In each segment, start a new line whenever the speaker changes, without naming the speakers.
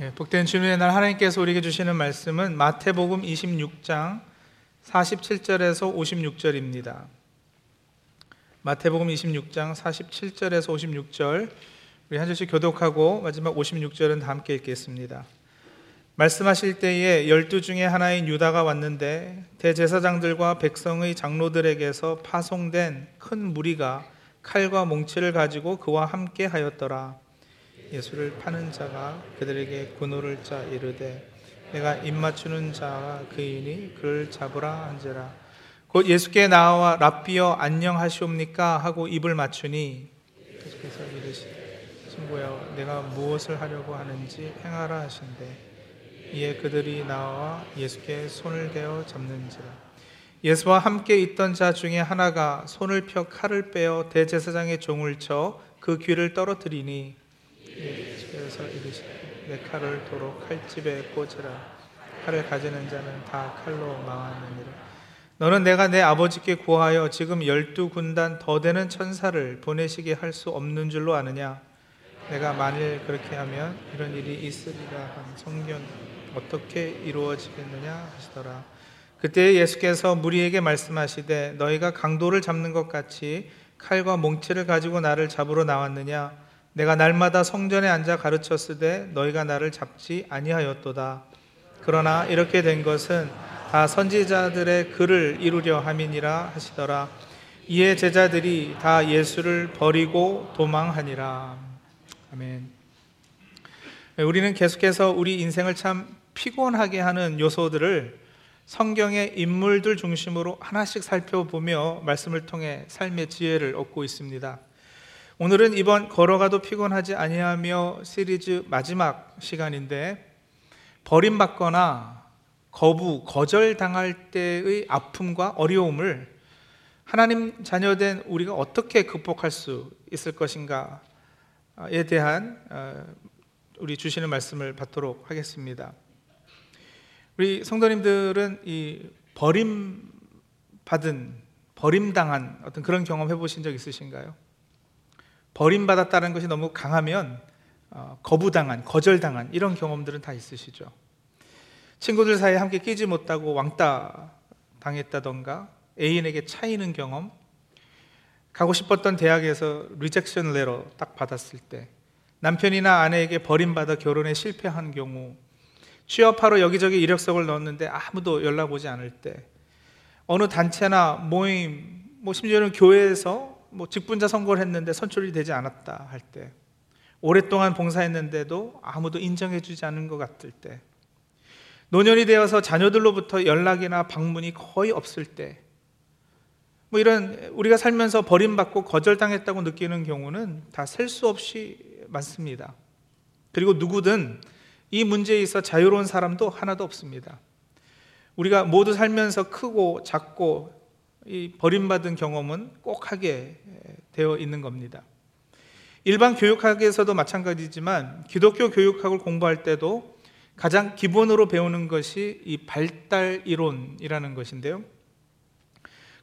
예, 복된 주님의 날 하나님께서 우리에게 주시는 말씀은 마태복음 26장 47절에서 56절입니다. 마태복음 26장 47절에서 56절 우리 한 절씩 교독하고 마지막 56절은 다 함께 읽겠습니다. 말씀하실 때에 열두 중에 하나인 유다가 왔는데 대제사장들과 백성의 장로들에게서 파송된 큰 무리가 칼과 몽치를 가지고 그와 함께 하였더라. 예수를 파는 자가 그들에게 군호를 짜 이르되 내가 입 맞추는 자와 그인이 그를 잡으라 한지라. 곧 예수께 나와 랍비여 안녕하시옵니까? 하고 입을 맞추니 계속해서 이르시되 친구여 내가 무엇을 하려고 하는지 행하라 하신대. 이에 그들이 나와 예수께 손을 대어 잡는지라. 예수와 함께 있던 자 중에 하나가 손을 펴 칼을 빼어 대제사장의 종을 쳐 그 귀를 떨어뜨리니 예수께서 이르시되 내 칼을 도로 칼집에 꽂으라. 칼을 가지는 자는 다 칼로 망하느니라. 너는 내가 내 아버지께 구하여 지금 열두 군단 더 되는 천사를 보내시게 할 수 없는 줄로 아느냐? 내가 만일 그렇게 하면 이런 일이 있으리라 한 성경 어떻게 이루어지겠느냐 하시더라. 그때 예수께서 무리에게 말씀하시되 너희가 강도를 잡는 것 같이 칼과 몽치를 가지고 나를 잡으러 나왔느냐 내가 날마다 성전에 앉아 가르쳤으되 너희가 나를 잡지 아니하였도다. 그러나 이렇게 된 것은 다 선지자들의 글을 이루려 함이니라 하시더라. 이에 제자들이 다 예수를 버리고 도망하니라. 아멘. 우리는 계속해서 우리 인생을 참 피곤하게 하는 요소들을 성경의 인물들 중심으로 하나씩 살펴보며 말씀을 통해 삶의 지혜를 얻고 있습니다. 오늘은 이번 걸어가도 피곤하지 아니하며 시리즈 마지막 시간인데 버림받거나 거부, 거절당할 때의 아픔과 어려움을 하나님 자녀된 우리가 어떻게 극복할 수 있을 것인가에 대한 어, 우리 주시는 말씀을 받도록 하겠습니다. 우리 성도님들은 이 버림받은, 버림당한 어떤 그런 경험 해보신 적 있으신가요? 버림받았다는 것이 너무 강하면 어, 거부당한, 거절당한 이런 경험들은 다 있으시죠. 친구들 사이에 함께 끼지 못하고 왕따 당했다던가 애인에게 차이는 경험, 가고 싶었던 대학에서 rejection letter 딱 받았을 때 남편이나 아내에게 버림받아 결혼에 실패한 경우 취업하러 여기저기 이력서를 넣었는데 아무도 연락 오지 않을 때 어느 단체나 모임, 뭐 심지어는 교회에서 뭐 직분자 선거를 했는데 선출이 되지 않았다 할 때, 오랫동안 봉사했는데도 아무도 인정해주지 않은 것 같을 때, 노년이 되어서 자녀들로부터 연락이나 방문이 거의 없을 때, 뭐 이런 우리가 살면서 버림받고 거절당했다고 느끼는 경우는 다 셀 수 없이 많습니다. 그리고 누구든 이 문제에 있어 자유로운 사람도 하나도 없습니다. 우리가 모두 살면서 크고 작고 이 버림받은 경험은 꼭 하게 되어 있는 겁니다. 일반 교육학에서도 마찬가지지만 기독교 교육학을 공부할 때도 가장 기본으로 배우는 것이 이 발달 이론이라는 것인데요.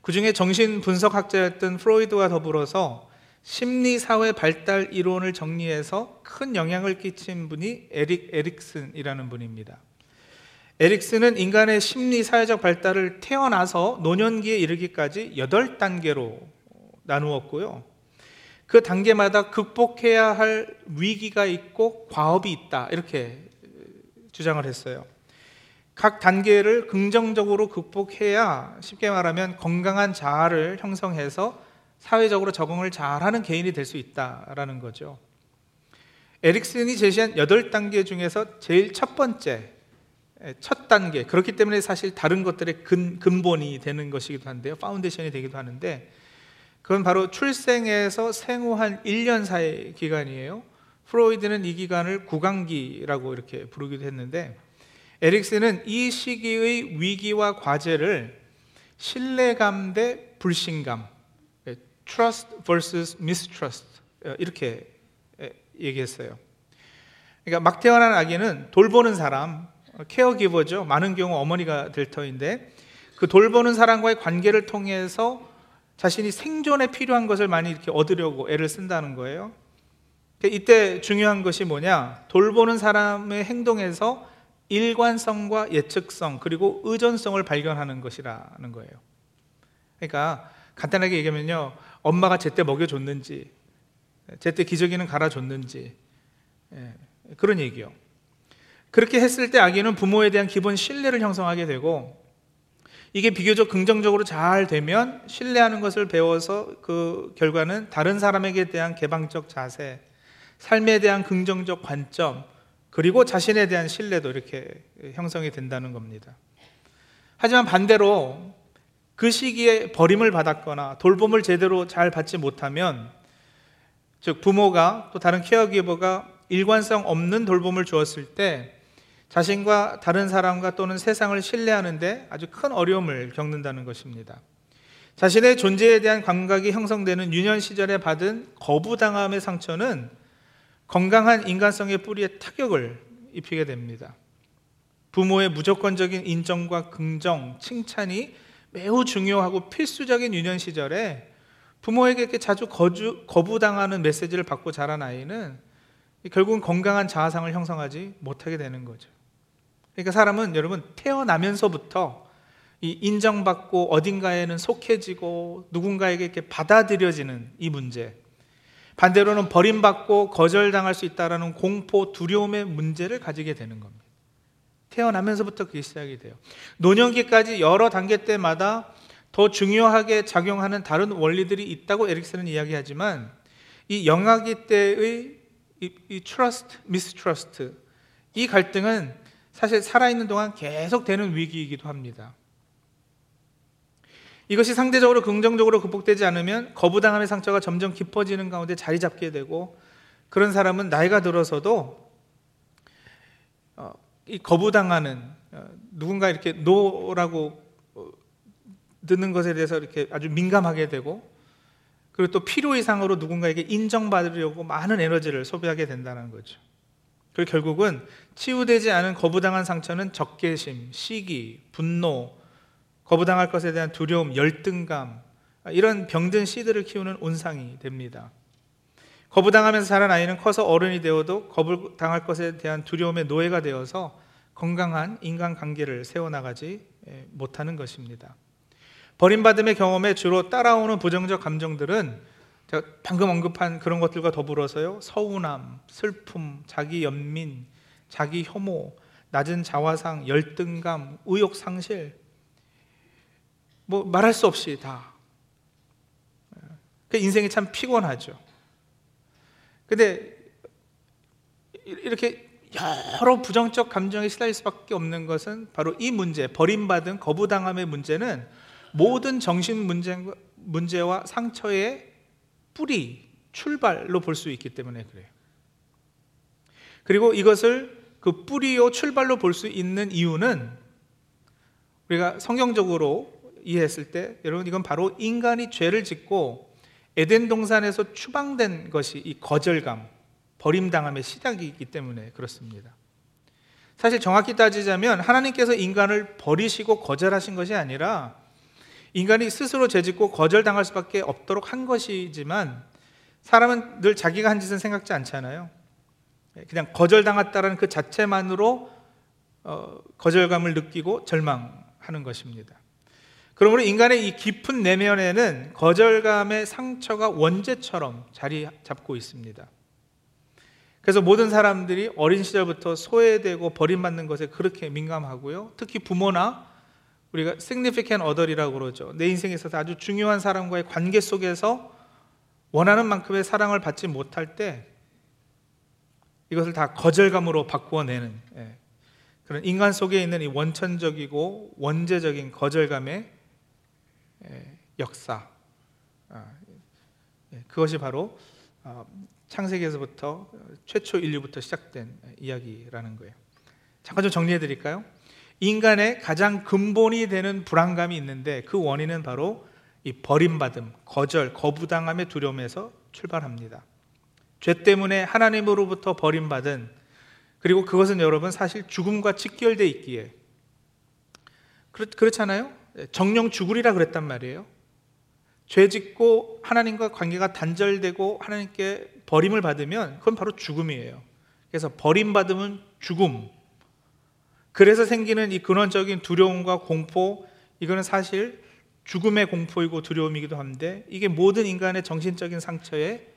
그 중에 정신 분석학자였던 프로이드와 더불어서 심리 사회 발달 이론을 정리해서 큰 영향을 끼친 분이 에릭 에릭슨이라는 분입니다. 에릭슨은 인간의 심리 사회적 발달을 태어나서 노년기에 이르기까지 8단계로 나누었고요. 그 단계마다 극복해야 할 위기가 있고 과업이 있다. 이렇게 주장을 했어요. 각 단계를 긍정적으로 극복해야 쉽게 말하면 건강한 자아를 형성해서 사회적으로 적응을 잘하는 개인이 될 수 있다라는 거죠. 에릭슨이 제시한 8단계 중에서 제일 첫 번째 첫 단계. 그렇기 때문에 사실 다른 것들의 근, 근본이 되는 것이기도 한데요. foundation이 되기도 하는데 그건 바로 출생에서 생후 한 1년 사이 기간이에요. 프로이드는 이 기간을 구강기라고 이렇게 부르기도 했는데 에릭슨은 이 시기의 위기와 과제를 신뢰감 대 불신감 trust versus mistrust 이렇게 얘기했어요. 그러니까 막 태어난 아기는 돌보는 사람 케어기버죠. 많은 경우 어머니가 될 터인데 그 돌보는 사람과의 관계를 통해서 자신이 생존에 필요한 것을 많이 이렇게 얻으려고 애를 쓴다는 거예요. 이때 중요한 것이 뭐냐? 돌보는 사람의 행동에서 일관성과 예측성 그리고 의존성을 발견하는 것이라는 거예요. 그러니까 간단하게 얘기하면요. 엄마가 제때 먹여줬는지, 제때 기저귀는 갈아줬는지, 예, 그런 얘기요. 그렇게 했을 때 아기는 부모에 대한 기본 신뢰를 형성하게 되고, 이게 비교적 긍정적으로 잘 되면 신뢰하는 것을 배워서 그 결과는 다른 사람에게 대한 개방적 자세, 삶에 대한 긍정적 관점, 그리고 자신에 대한 신뢰도 이렇게 형성이 된다는 겁니다. 하지만 반대로 그 시기에 버림을 받았거나 돌봄을 제대로 잘 받지 못하면 즉 부모가 또 다른 케어기버가 일관성 없는 돌봄을 주었을 때 자신과 다른 사람과 또는 세상을 신뢰하는데 아주 큰 어려움을 겪는다는 것입니다. 자신의 존재에 대한 감각이 형성되는 유년 시절에 받은 거부당함의 상처는 건강한 인간성의 뿌리에 타격을 입히게 됩니다. 부모의 무조건적인 인정과 긍정, 칭찬이 매우 중요하고 필수적인 유년 시절에 부모에게 이렇게 자주 거주, 거부당하는 메시지를 받고 자란 아이는 결국은 건강한 자아상을 형성하지 못하게 되는 거죠. 그러니까 사람은 여러분 태어나면서부터 이 인정받고 어딘가에는 속해지고 누군가에게 이렇게 받아들여지는 이 문제. 반대로는 버림받고 거절당할 수 있다라는 공포, 두려움의 문제를 가지게 되는 겁니다. 태어나면서부터 그게 시작이 돼요. 노년기까지 여러 단계 때마다 더 중요하게 작용하는 다른 원리들이 있다고 에릭슨은 이야기하지만 이 영아기 때의 이, 이 trust, mistrust 이 갈등은 사실 살아있는 동안 계속 되는 위기이기도 합니다. 이것이 상대적으로 긍정적으로 극복되지 않으면 거부당함의 상처가 점점 깊어지는 가운데 자리 잡게 되고 그런 사람은 나이가 들어서도 어, 이 거부당하는 어, 누군가 이렇게 노라고 어, 듣는 것에 대해서 이렇게 아주 민감하게 되고 그리고 또 필요 이상으로 누군가에게 인정받으려고 많은 에너지를 소비하게 된다는 거죠. 그리고 결국은 치유되지 않은 거부당한 상처는 적개심, 시기, 분노, 거부당할 것에 대한 두려움, 열등감 이런 병든 씨들을 키우는 온상이 됩니다. 거부당하면서 자란 아이는 커서 어른이 되어도 거부당할 것에 대한 두려움의 노예가 되어서 건강한 인간관계를 세워나가지 예, 못하는 것입니다. 버림받음의 경험에 주로 따라오는 부정적 감정들은 방금 언급한 그런 것들과 더불어서요 서운함, 슬픔, 자기 연민, 자기 혐오, 낮은 자화상, 열등감, 의욕 상실 뭐 말할 수 없이 다. 그 인생이 참 피곤하죠. 근데 이렇게 여러 부정적 감정에 시달릴 수밖에 없는 것은 바로 이 문제, 버림받은 거부당함의 문제는 모든 정신 문제, 문제와 상처의 뿌리, 출발로 볼 수 있기 때문에 그래요. 그리고 이것을 그 뿌리요 출발로 볼 수 있는 이유는 우리가 성경적으로 이해했을 때 여러분 이건 바로 인간이 죄를 짓고 에덴 동산에서 추방된 것이 이 거절감, 버림당함의 시작이기 때문에 그렇습니다. 사실 정확히 따지자면 하나님께서 인간을 버리시고 거절하신 것이 아니라 인간이 스스로 죄짓고 거절당할 수밖에 없도록 한 것이지만 사람은 늘 자기가 한 짓은 생각지 않잖아요. 그냥 거절당했다는 그 자체만으로 어, 거절감을 느끼고 절망하는 것입니다. 그러므로 인간의 이 깊은 내면에는 거절감의 상처가 원죄처럼 자리 잡고 있습니다. 그래서 모든 사람들이 어린 시절부터 소외되고 버림받는 것에 그렇게 민감하고요. 특히 부모나 우리가 significant other이라고 그러죠. 내 인생에 있어서 아주 중요한 사람과의 관계 속에서 원하는 만큼의 사랑을 받지 못할 때 이것을 다 거절감으로 바꾸어내는 예. 그런 인간 속에 있는 이 원천적이고 원죄적인 거절감의 예, 역사 아, 예, 그것이 바로 어, 창세기에서부터 최초 인류부터 시작된 이야기라는 거예요. 잠깐 좀 정리해 드릴까요? 인간의 가장 근본이 되는 불안감이 있는데 그 원인은 바로 이 버림받음, 거절, 거부당함의 두려움에서 출발합니다. 죄 때문에 하나님으로부터 버림받은 그리고 그것은 여러분 사실 죽음과 직결되어 있기에 그렇, 그렇잖아요? 정령 죽으리라 그랬단 말이에요. 죄 짓고 하나님과 관계가 단절되고 하나님께 버림을 받으면 그건 바로 죽음이에요. 그래서 버림받으면 죽음. 그래서 생기는 이 근원적인 두려움과 공포, 이거는 사실 죽음의 공포이고 두려움이기도 한데 이게 모든 인간의 정신적인 상처의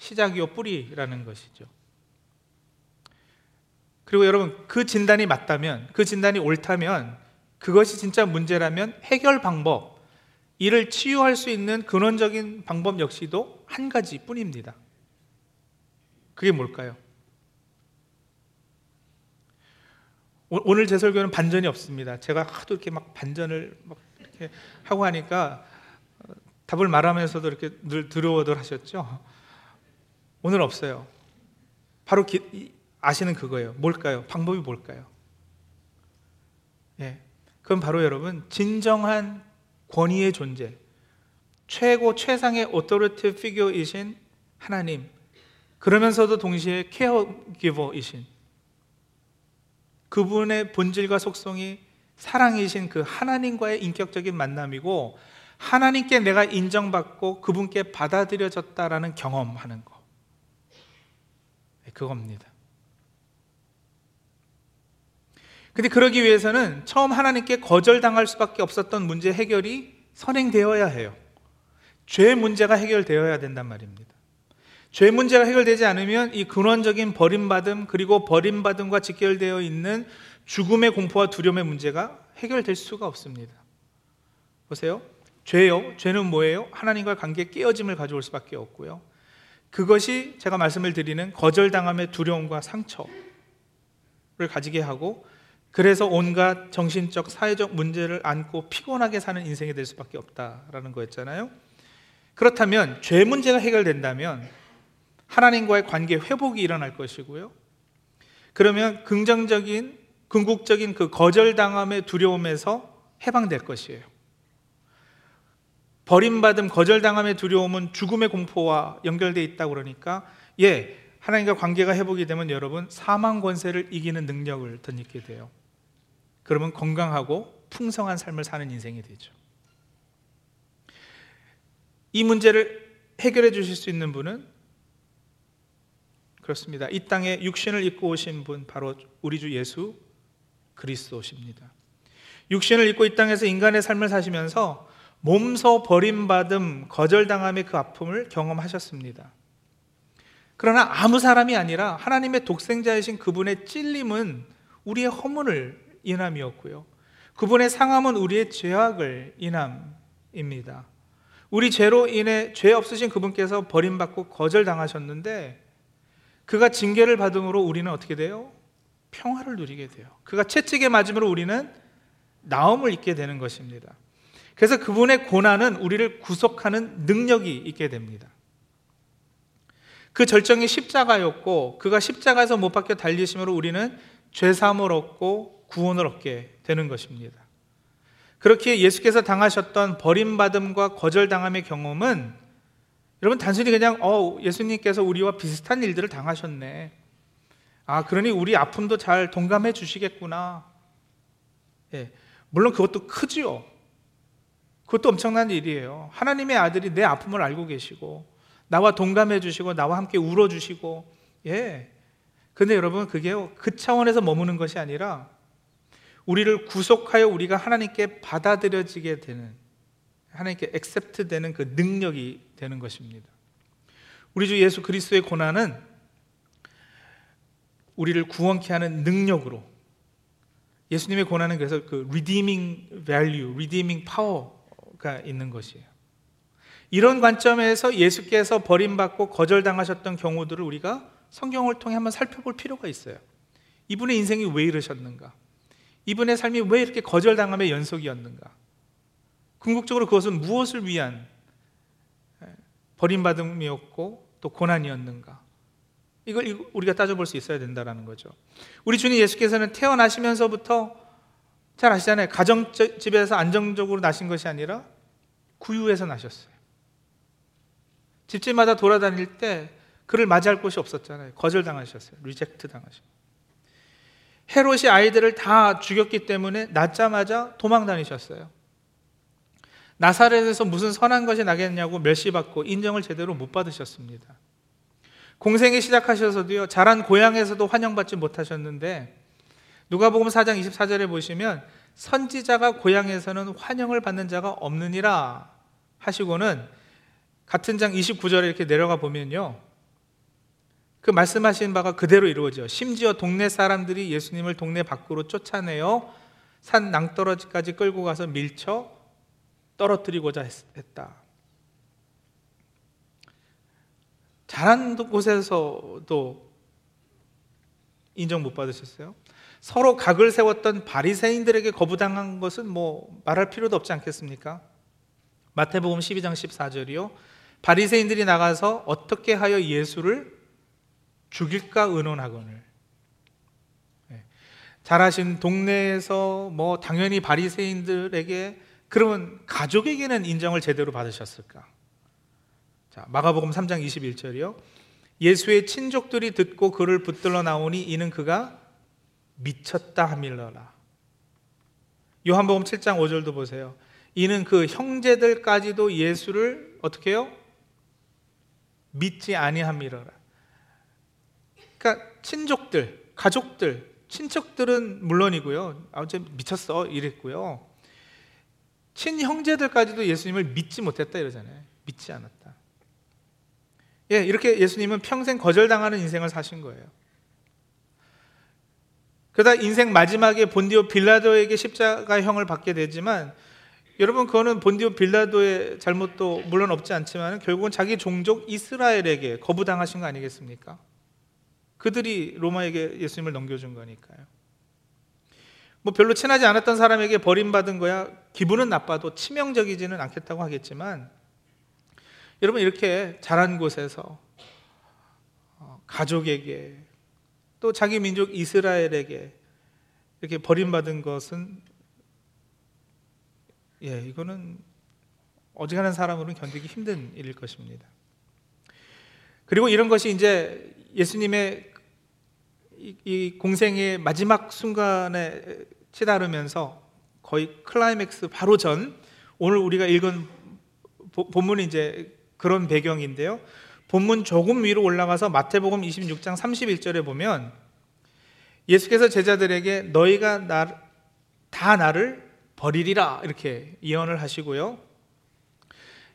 시작이요 뿌리라는 것이죠. 그리고 여러분 그 진단이 맞다면 그 진단이 옳다면 그것이 진짜 문제라면 해결 방법 이를 치유할 수 있는 근원적인 방법 역시도 한 가지 뿐입니다. 그게 뭘까요? 오늘 제 설교는 반전이 없습니다. 제가 하도 이렇게 막 반전을 막 이렇게 하고 하니까 어, 답을 말하면서도 이렇게 늘 들어오들 하셨죠. 오늘 없어요. 바로 기, 아시는 그거예요. 뭘까요? 방법이 뭘까요? 예. 그건 바로 여러분 진정한 권위의 존재, 최고 최상의 authority figure이신 하나님, 그러면서도 동시에 케어기버이신 그분의 본질과 속성이 사랑이신 그 하나님과의 인격적인 만남이고 하나님께 내가 인정받고 그분께 받아들여졌다라는 경험하는 거. 네, 그겁니다. 근데 그러기 위해서는 처음 하나님께 거절당할 수밖에 없었던 문제 해결이 선행되어야 해요. 죄 문제가 해결되어야 된단 말입니다. 죄 문제가 해결되지 않으면 이 근원적인 버림받음 그리고 버림받음과 직결되어 있는 죽음의 공포와 두려움의 문제가 해결될 수가 없습니다. 보세요. 죄요. 죄는 뭐예요? 하나님과 관계 깨어짐을 가져올 수밖에 없고요. 그것이 제가 말씀을 드리는 거절당함의 두려움과 상처를 가지게 하고 그래서 온갖 정신적, 사회적 문제를 안고 피곤하게 사는 인생이 될 수밖에 없다라는 거였잖아요. 그렇다면 죄 문제가 해결된다면 하나님과의 관계 회복이 일어날 것이고요. 그러면 긍정적인 궁극적인 그 거절당함의 두려움에서 해방될 것이에요. 버림받음 거절당함의 두려움은 죽음의 공포와 연결되어 있다고 그러니까 예, 하나님과 관계가 회복이 되면 여러분 사망 권세를 이기는 능력을 덧입게 돼요. 그러면 건강하고 풍성한 삶을 사는 인생이 되죠. 이 문제를 해결해 주실 수 있는 분은 그렇습니다. 이 땅에 육신을 입고 오신 분 바로 우리 주 예수 그리스도십니다. 육신을 입고 이 땅에서 인간의 삶을 사시면서 몸소 버림받음, 거절당함의 그 아픔을 경험하셨습니다. 그러나 아무 사람이 아니라 하나님의 독생자이신 그분의 찔림은 우리의 허물을 인함이었고요. 그분의 상함은 우리의 죄악을 인함입니다. 우리 죄로 인해 죄 없으신 그분께서 버림받고 거절당하셨는데 그가 징계를 받음으로 우리는 어떻게 돼요? 평화를 누리게 돼요. 그가 채찍에 맞음으로 우리는 나음을 입게 되는 것입니다. 그래서 그분의 고난은 우리를 구속하는 능력이 있게 됩니다. 그 절정이 십자가였고 그가 십자가에서 못 박혀 달리심으로 우리는 죄사함을 얻고 구원을 얻게 되는 것입니다. 그렇게 예수께서 당하셨던 버림받음과 거절당함의 경험은 여러분 단순히 그냥 어 예수님께서 우리와 비슷한 일들을 당하셨네. 아 그러니 우리 아픔도 잘 동감해 주시겠구나. 예, 물론 그것도 크지요. 그것도 엄청난 일이에요. 하나님의 아들이 내 아픔을 알고 계시고 나와 동감해 주시고 나와 함께 울어 주시고 예. 근데 여러분 그게 그 차원에서 머무는 것이 아니라 우리를 구속하여 우리가 하나님께 받아들여지게 되는 하나님께 액셉트 되는 그 능력이 되는 것입니다. 우리 주 예수 그리스도의 고난은 우리를 구원케 하는 능력으로 예수님의 고난은 그래서 그 redeeming value, redeeming power 가 있는 것이에요. 이런 관점에서 예수께서 버림받고 거절당하셨던 경우들을 우리가 성경을 통해 한번 살펴볼 필요가 있어요. 이분의 인생이 왜 이러셨는가? 이분의 삶이 왜 이렇게 거절당함의 연속이었는가? 궁극적으로 그것은 무엇을 위한 버림받음이었고 또 고난이었는가? 이걸 우리가 따져볼 수 있어야 된다는 거죠. 우리 주님 예수께서는 태어나시면서부터 잘 아시잖아요. 가정집에서 안정적으로 나신 것이 아니라 구유에서 나셨어요. 집집마다 돌아다닐 때 그를 맞이할 곳이 없었잖아요. 거절당하셨어요. reject 당하셨어요. 헤롯이 아이들을 다 죽였기 때문에 낳자마자 도망 다니셨어요. 나사렛에서 무슨 선한 것이 나겠냐고 멸시받고 인정을 제대로 못 받으셨습니다. 공생애 시작하셔서도요, 자란 고향에서도 환영받지 못하셨는데, 누가복음 4장 24절에 보시면 선지자가 고향에서는 환영을 받는 자가 없느니라 하시고는 같은 장 29절에 이렇게 내려가 보면요. 그 말씀하신 바가 그대로 이루어져. 심지어 동네 사람들이 예수님을 동네 밖으로 쫓아내어 산 낭떠러지까지 끌고 가서 밀쳐 떨어뜨리고자 했다. 잘한 곳에서도 인정 못 받으셨어요? 서로 각을 세웠던 바리새인들에게 거부당한 것은 뭐 말할 필요도 없지 않겠습니까? 마태복음 12장 14절이요. 바리새인들이 나가서 어떻게 하여 예수를 죽일까 의논하거늘. 네. 잘하신 동네에서 뭐 당연히 바리새인들에게 그러면 가족에게는 인정을 제대로 받으셨을까? 자, 마가복음 3장 21절이요. 예수의 친족들이 듣고 그를 붙들러 나오니 이는 그가 미쳤다 하밀러라. 요한복음 7장 5절도 보세요. 이는 그 형제들까지도 예수를 어떻게 해요? 믿지 아니함이러라. 그러니까 친족들, 가족들, 친척들은 물론이고요. 아무튼 미쳤어 이랬고요. 친형제들까지도 예수님을 믿지 못했다 이러잖아요. 믿지 않았다. 예, 이렇게 예수님은 평생 거절당하는 인생을 사신 거예요. 그러다 인생 마지막에 본디오 빌라도에게 십자가형을 받게 되지만 여러분 그거는 본디오 빌라도의 잘못도 물론 없지 않지만 결국은 자기 종족 이스라엘에게 거부당하신 거 아니겠습니까? 그들이 로마에게 예수님을 넘겨준 거니까요. 뭐 별로 친하지 않았던 사람에게 버림받은 거야 기분은 나빠도 치명적이지는 않겠다고 하겠지만 여러분 이렇게 자란 곳에서 어, 가족에게 또 자기 민족 이스라엘에게 이렇게 버림받은 것은 예, 이거는 어지간한 사람으로는 견디기 힘든 일일 것입니다. 그리고 이런 것이 이제 예수님의 이 공생의 마지막 순간에 치달으면서 거의 클라이맥스 바로 전 오늘 우리가 읽은 본문이 이제 그런 배경인데요. 본문 조금 위로 올라가서 마태복음 26장 31절에 보면 예수께서 제자들에게 너희가 나, 다 나를 버리리라 이렇게 예언을 하시고요.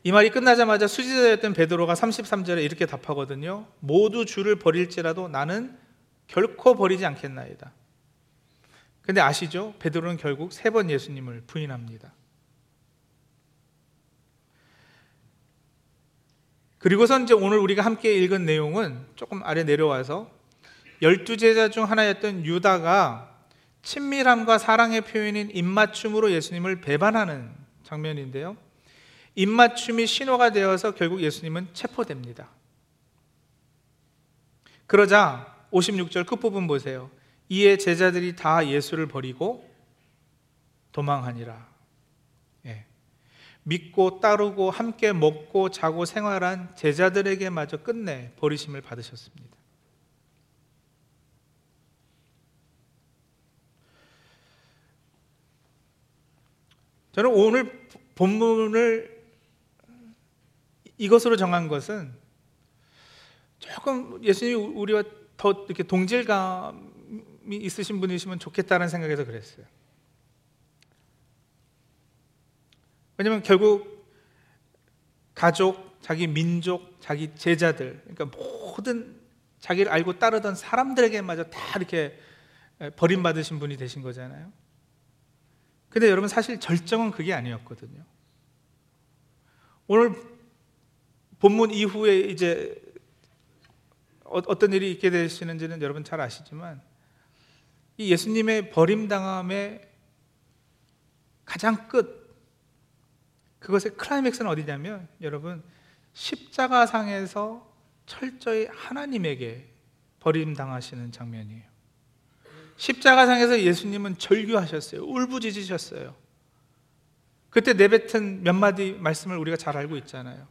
이 말이 끝나자마자 수지자였던 베드로가 33절에 이렇게 답하거든요. 모두 주를 버릴지라도 나는 결코 버리지 않겠나이다. 근데 아시죠? 베드로는 결국 세 번 예수님을 부인합니다. 그리고선 이제 오늘 우리가 함께 읽은 내용은 조금 아래 내려와서 열두 제자 중 하나였던 유다가 친밀함과 사랑의 표현인 입맞춤으로 예수님을 배반하는 장면인데요. 입맞춤이 신호가 되어서 결국 예수님은 체포됩니다. 그러자 56절 끝부분 보세요. 이에 제자들이 다 예수를 버리고 도망하니라. 믿고 따르고 함께 먹고 자고 생활한 제자들에게마저 끝내 버리심을 받으셨습니다. 저는 오늘 본문을 이것으로 정한 것은 조금 예수님 우리와 더 이렇게 동질감이 있으신 분이시면 좋겠다는 생각에서 그랬어요. 왜냐하면 결국 가족, 자기 민족, 자기 제자들, 그러니까 모든 자기를 알고 따르던 사람들에게마저 다 이렇게 버림받으신 분이 되신 거잖아요. 근데 여러분 사실 절정은 그게 아니었거든요. 오늘 본문 이후에 이제 어, 어떤 일이 있게 되시는지는 여러분 잘 아시지만 이 예수님의 버림당함의 가장 끝 그것의 클라이맥스는 어디냐면 여러분 십자가상에서 철저히 하나님에게 버림당하시는 장면이에요. 십자가상에서 예수님은 절규하셨어요. 울부짖으셨어요. 그때 내뱉은 몇 마디 말씀을 우리가 잘 알고 있잖아요.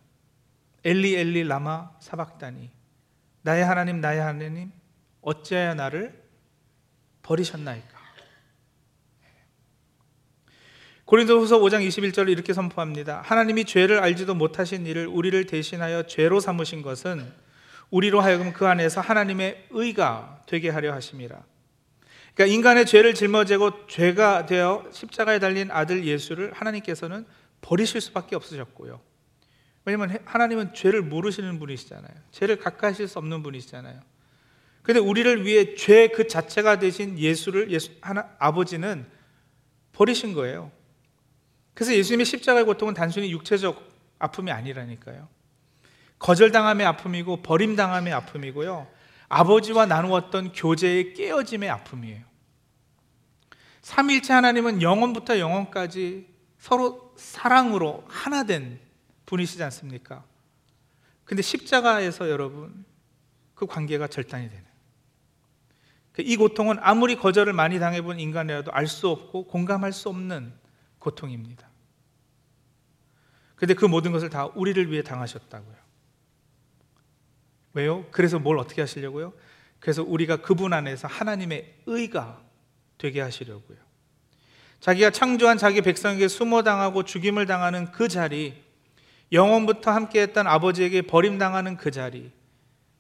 엘리 엘리 라마 사박다니 나의 하나님 나의 하나님 어찌하여 나를 버리셨나이까. 고린도후서 5장 21절을 이렇게 선포합니다. 하나님이 죄를 알지도 못하신 일을 우리를 대신하여 죄로 삼으신 것은 우리로 하여금 그 안에서 하나님의 의가 되게 하려 하심이라. 그러니까 인간의 죄를 짊어지고 죄가 되어 십자가에 달린 아들 예수를 하나님께서는 버리실 수밖에 없으셨고요. 왜냐하면 하나님은 죄를 모르시는 분이시잖아요. 죄를 각하실 수 없는 분이시잖아요. 근데 우리를 위해 죄 그 자체가 되신 예수를 예수 하나 아버지는 버리신 거예요. 그래서 예수님의 십자가의 고통은 단순히 육체적 아픔이 아니라니까요. 거절당함의 아픔이고 버림당함의 아픔이고요. 아버지와 나누었던 교제의 깨어짐의 아픔이에요. 삼일체 하나님은 영원부터 영원까지 서로 사랑으로 하나 된 분이시지 않습니까? 근데 십자가에서 여러분 그 관계가 절단이 되는 그이 고통은 아무리 거절을 많이 당해본 인간이라도 알 수 없고 공감할 수 없는 고통입니다. 근데 그 모든 것을 다 우리를 위해 당하셨다고요. 왜요? 그래서 뭘 어떻게 하시려고요? 그래서 우리가 그분 안에서 하나님의 의가 되게 하시려고요. 자기가 창조한 자기 백성에게 수모당하고 죽임을 당하는 그 자리, 영원부터 함께했던 아버지에게 버림당하는 그 자리,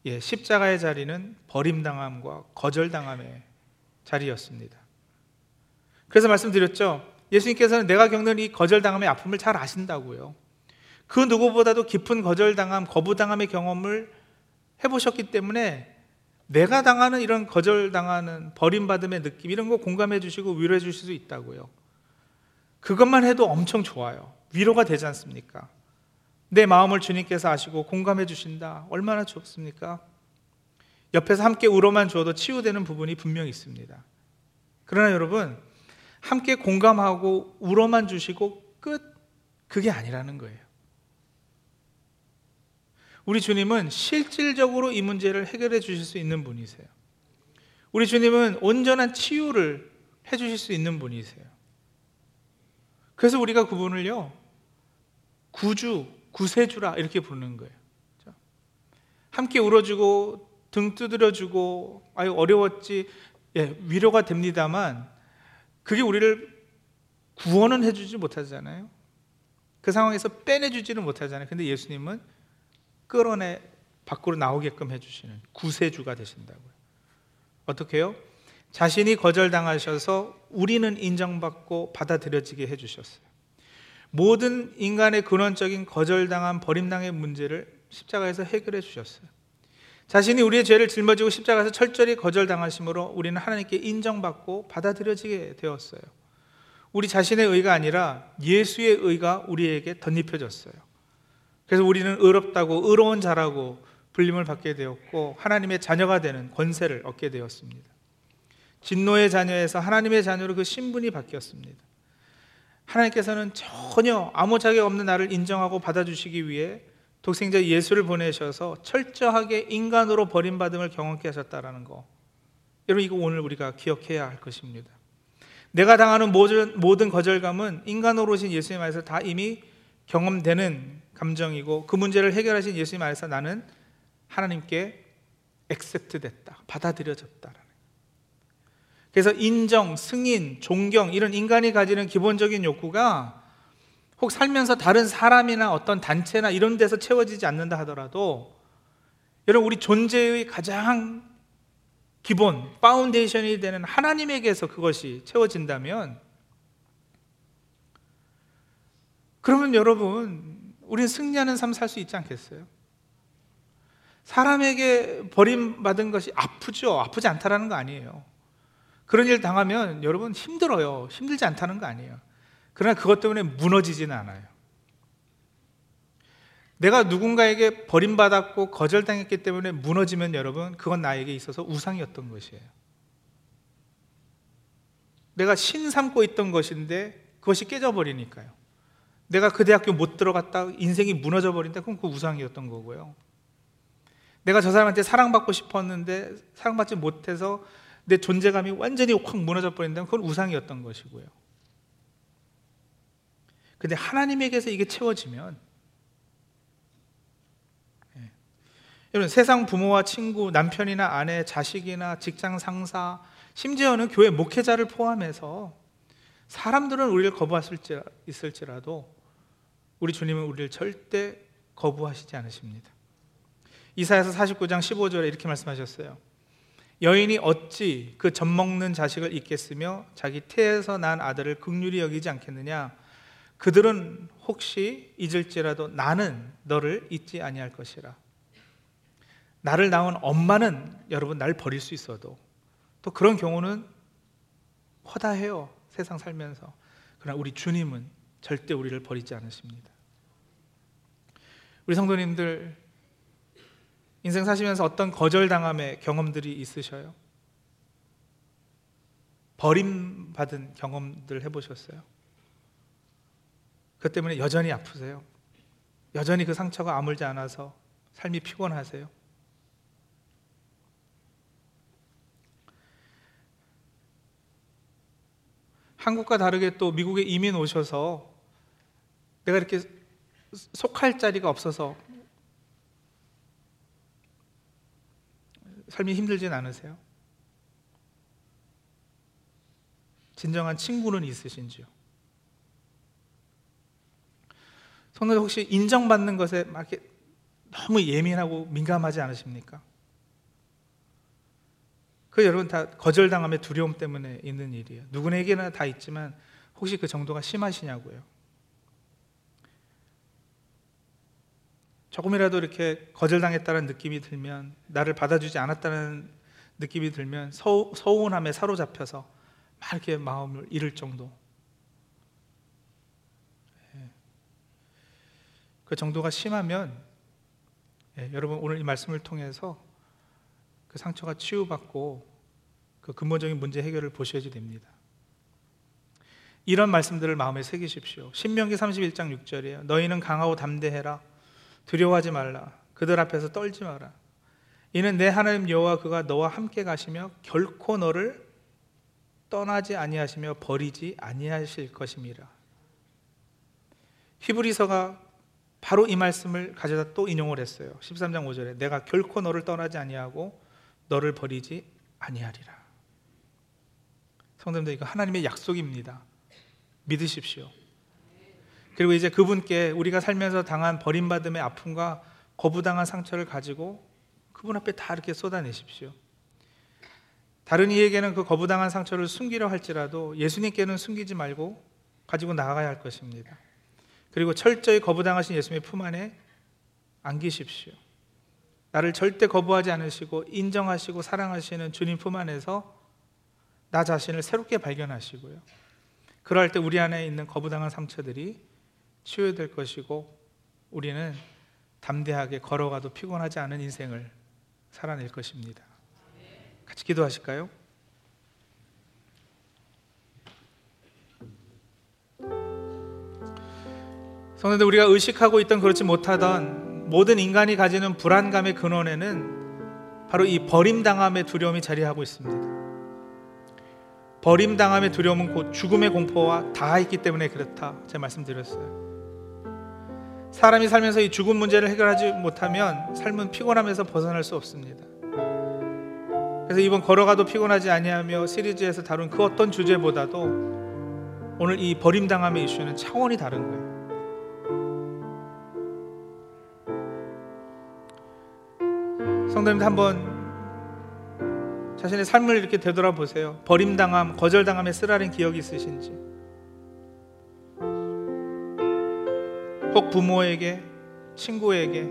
예, 십자가의 자리는 버림당함과 거절당함의 자리였습니다. 그래서 말씀드렸죠. 예수님께서는 내가 겪는 이 거절당함의 아픔을 잘 아신다고요. 그 누구보다도 깊은 거절당함, 거부당함의 경험을 해보셨기 때문에 내가 당하는 이런 거절당하는 버림받음의 느낌 이런 거 공감해 주시고 위로해 주실 수 있다고요. 그것만 해도 엄청 좋아요. 위로가 되지 않습니까? 내 마음을 주님께서 아시고 공감해 주신다. 얼마나 좋습니까? 옆에서 함께 울어만 주어도 치유되는 부분이 분명히 있습니다. 그러나 여러분, 함께 공감하고 울어만 주시고 끝 그게 아니라는 거예요. 우리 주님은 실질적으로 이 문제를 해결해 주실 수 있는 분이세요. 우리 주님은 온전한 치유를 해 주실 수 있는 분이세요. 그래서 우리가 그분을요, 구주, 구세주라 이렇게 부르는 거예요. 함께 울어주고, 등 두드려주고, 아유, 어려웠지, 예, 위로가 됩니다만, 그게 우리를 구원은 해주지 못하잖아요. 그 상황에서 빼내주지는 못하잖아요. 근데 예수님은 끌어내 밖으로 나오게끔 해주시는 구세주가 되신다고요. 어떻게요? 자신이 거절당하셔서 우리는 인정받고 받아들여지게 해주셨어요. 모든 인간의 근원적인 거절당한 버림당의 문제를 십자가에서 해결해 주셨어요. 자신이 우리의 죄를 짊어지고 십자가에서 철저히 거절당하심으로 우리는 하나님께 인정받고 받아들여지게 되었어요. 우리 자신의 의가 아니라 예수의 의가 우리에게 덧입혀졌어요. 그래서 우리는 의롭다고 의로운 자라고 불림을 받게 되었고 하나님의 자녀가 되는 권세를 얻게 되었습니다. 진노의 자녀에서 하나님의 자녀로 그 신분이 바뀌었습니다. 하나님께서는 전혀 아무 자격 없는 나를 인정하고 받아주시기 위해 독생자 예수를 보내셔서 철저하게 인간으로 버림받음을 경험케 하셨다라는 거. 여러분 이거 오늘 우리가 기억해야 할 것입니다. 내가 당하는 모든, 모든 거절감은 인간으로 오신 예수님 안에서 다 이미 경험되는 감정이고 그 문제를 해결하신 예수님 안에서 나는 하나님께 액셉트 됐다. 받아들여졌다. 그래서 인정, 승인, 존경 이런 인간이 가지는 기본적인 욕구가 혹 살면서 다른 사람이나 어떤 단체나 이런 데서 채워지지 않는다 하더라도 여러분 우리 존재의 가장 기본 foundation이 되는 하나님에게서 그것이 채워진다면 그러면 여러분 우리는 승리하는 삶 살 수 있지 않겠어요? 사람에게 버림받은 것이 아프죠. 아프지 않다라는 거 아니에요. 그런 일 당하면 여러분 힘들어요. 힘들지 않다는 거 아니에요. 그러나 그것 때문에 무너지지는 않아요. 내가 누군가에게 버림받았고 거절당했기 때문에 무너지면 여러분 그건 나에게 있어서 우상이었던 것이에요. 내가 신 삼고 있던 것인데 그것이 깨져버리니까요. 내가 그 대학교 못 들어갔다 인생이 무너져 버린다 그럼 그 우상이었던 거고요. 내가 저 사람한테 사랑받고 싶었는데 사랑받지 못해서 내 존재감이 완전히 확 무너져 버린다면 그건 우상이었던 것이고요. 근데 하나님에게서 이게 채워지면 예. 여러분 세상 부모와 친구, 남편이나 아내, 자식이나 직장 상사, 심지어는 교회 목회자를 포함해서 사람들은 우리를 거부하실지라도 우리 주님은 우리를 절대 거부하시지 않으십니다. 이사야서 49장 15절에 이렇게 말씀하셨어요. 여인이 어찌 그 젖먹는 자식을 잊겠으며 자기 태에서 난 아들을 극률히 여기지 않겠느냐 그들은 혹시 잊을지라도 나는 너를 잊지 아니할 것이라 나를 낳은 엄마는 여러분 날 버릴 수 있어도 또 그런 경우는 허다해요 세상 살면서 그러나 우리 주님은 절대 우리를 버리지 않으십니다 우리 성도님들 인생 사시면서 어떤 거절당함의 경험들이 있으셔요? 버림받은 경험들 해보셨어요? 그 때문에 여전히 아프세요? 여전히 그 상처가 아물지 않아서 삶이 피곤하세요? 한국과 다르게 또 미국에 이민 오셔서 내가 이렇게 속할 자리가 없어서 삶이 힘들진 않으세요? 진정한 친구는 있으신지요? 성도 혹시 인정받는 것에 막 이렇게 너무 예민하고 민감하지 않으십니까? 그 여러분 다 거절당함의 두려움 때문에 있는 일이에요. 누구에게나 다 있지만 혹시 그 정도가 심하시냐고요. 조금이라도 이렇게 거절당했다는 느낌이 들면 나를 받아주지 않았다는 느낌이 들면 서, 서운함에 사로잡혀서 막 이렇게 마음을 잃을 정도 그 정도가 심하면 예, 여러분 오늘 이 말씀을 통해서 그 상처가 치유받고 그 근본적인 문제 해결을 보셔야지 됩니다. 이런 말씀들을 마음에 새기십시오. 신명기 31장 6절이에요. 너희는 강하고 담대해라. 두려워하지 말라. 그들 앞에서 떨지 마라. 이는 내 하나님 여호와 그가 너와 함께 가시며 결코 너를 떠나지 아니하시며 버리지 아니하실 것임이라. 히브리서가 바로 이 말씀을 가져다 또 인용을 했어요. 13장 5절에 내가 결코 너를 떠나지 아니하고 너를 버리지 아니하리라. 성도님들 이거 하나님의 약속입니다. 믿으십시오. 그리고 이제 그분께 우리가 살면서 당한 버림받음의 아픔과 거부당한 상처를 가지고 그분 앞에 다 이렇게 쏟아내십시오. 다른 이에게는 그 거부당한 상처를 숨기려 할지라도 예수님께는 숨기지 말고 가지고 나가야 할 것입니다. 그리고 철저히 거부당하신 예수님의 품 안에 안기십시오. 나를 절대 거부하지 않으시고 인정하시고 사랑하시는 주님 품 안에서 나 자신을 새롭게 발견하시고요. 그럴 때 우리 안에 있는 거부당한 상처들이 치유될 것이고 우리는 담대하게 걸어가도 피곤하지 않은 인생을 살아낼 것입니다. 같이 기도하실까요? 성도들 우리가 의식하고 있던 그렇지 못하던 모든 인간이 가지는 불안감의 근원에는 바로 이 버림당함의 두려움이 자리하고 있습니다. 버림당함의 두려움은 곧 죽음의 공포와 다 있기 때문에 그렇다. 제가 말씀드렸어요. 사람이 살면서 이 죽음 문제를 해결하지 못하면 삶은 피곤함에서 벗어날 수 없습니다. 그래서 이번 걸어가도 피곤하지 아니하며 시리즈에서 다룬 그 어떤 주제보다도 오늘 이 버림당함의 이슈는 차원이 다른 거예요. 성도님들 한번 자신의 삶을 이렇게 되돌아보세요. 버림당함, 거절당함에 쓰라린 기억이 있으신지. 혹 부모에게, 친구에게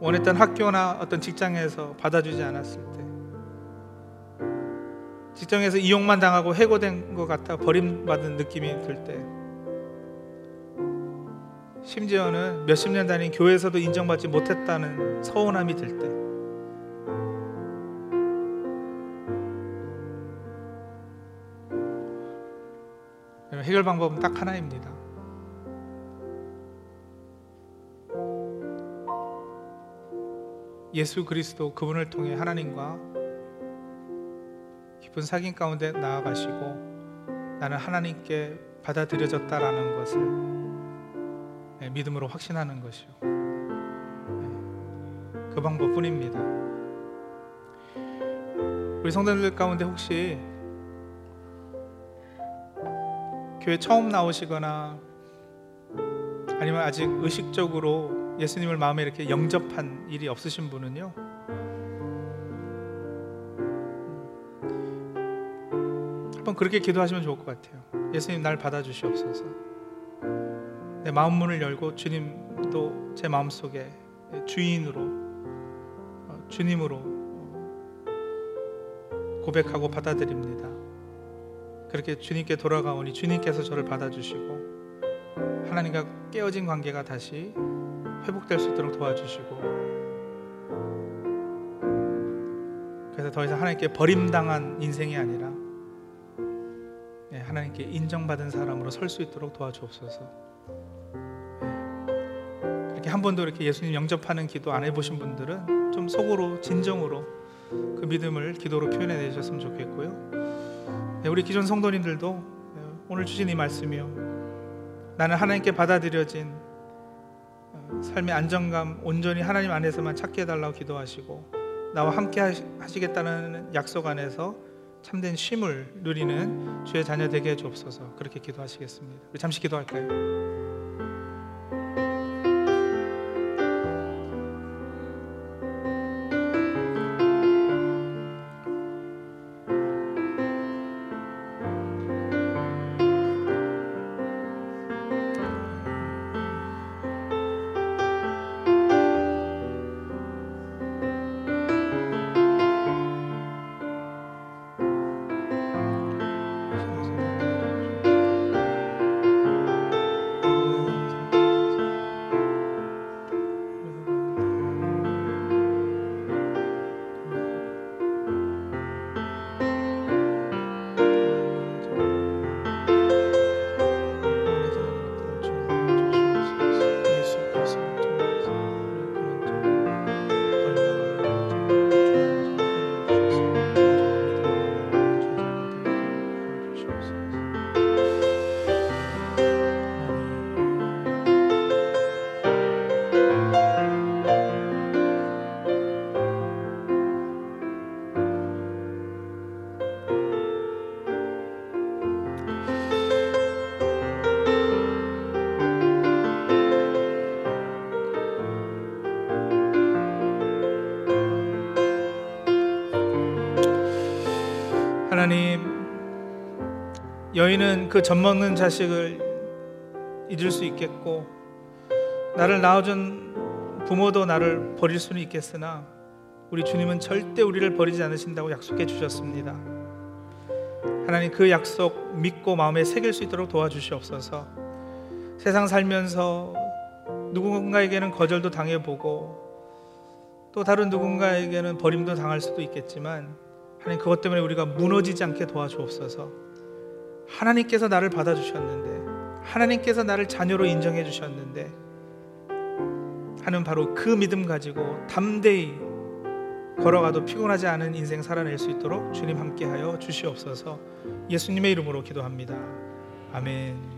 원했던 학교나 어떤 직장에서 받아주지 않았을 때 직장에서 이용만 당하고 해고된 것 같아 버림받은 느낌이 들 때 심지어는 몇십 년 다닌 교회에서도 인정받지 못했다는 서운함이 들 때 해결 방법은 딱 하나입니다. 예수 그리스도 그분을 통해 하나님과 깊은 사귐 가운데 나아가시고 나는 하나님께 받아들여졌다라는 것을 네, 믿음으로 확신하는 것이요. 네, 그 방법뿐입니다. 우리 성도들 가운데 혹시 교회 처음 나오시거나 아니면 아직 의식적으로 예수님을 마음에 이렇게 영접한 일이 없으신 분은요. 한번 그렇게 기도하시면 좋을 것 같아요. 예수님 날 받아주시옵소서. 내 마음 문을 열고 주님도 제 마음 속에 주인으로 어, 주님으로 고백하고 받아들입니다. 그렇게 주님께 돌아가오니 주님께서 저를 받아주시고 하나님과 깨어진 관계가 다시 회복될 수 있도록 도와주시고 그래서 더 이상 하나님께 버림당한 인생이 아니라 예, 하나님께 인정받은 사람으로 설 수 있도록 도와주옵소서. 한 번도 이렇게 예수님 영접하는 기도 안 해보신 분들은 좀 속으로 진정으로 그 믿음을 기도로 표현해 내셨으면 좋겠고요. 예, 우리 기존 성도님들도 오늘 주신 이 말씀이요. 나는 하나님께 받아들여진 어, 삶의 안정감 온전히 하나님 안에서만 찾게 해달라고 기도하시고 나와 함께 하시겠다는 약속 안에서 참된 쉼을 누리는 주의 자녀 되게 해 주옵소서. 그렇게 기도하시겠습니다. 잠시 기도할까요? 여인은 그 젖 먹는 자식을 잊을 수 있겠고 나를 낳아준 부모도 나를 버릴 수는 있겠으나 우리 주님은 절대 우리를 버리지 않으신다고 약속해 주셨습니다. 하나님 그 약속 믿고 마음에 새길 수 있도록 도와주시옵소서. 세상 살면서 누군가에게는 거절도 당해보고 또 다른 누군가에게는 버림도 당할 수도 있겠지만 하나님 그것 때문에 우리가 무너지지 않게 도와주옵소서. 하나님께서 나를 받아주셨는데 하나님께서 나를 자녀로 인정해 주셨는데 하는 바로 그 믿음 가지고 담대히 걸어가도 피곤하지 않은 인생 살아낼 수 있도록 주님 함께하여 주시옵소서. 예수님의 이름으로 기도합니다. 아멘.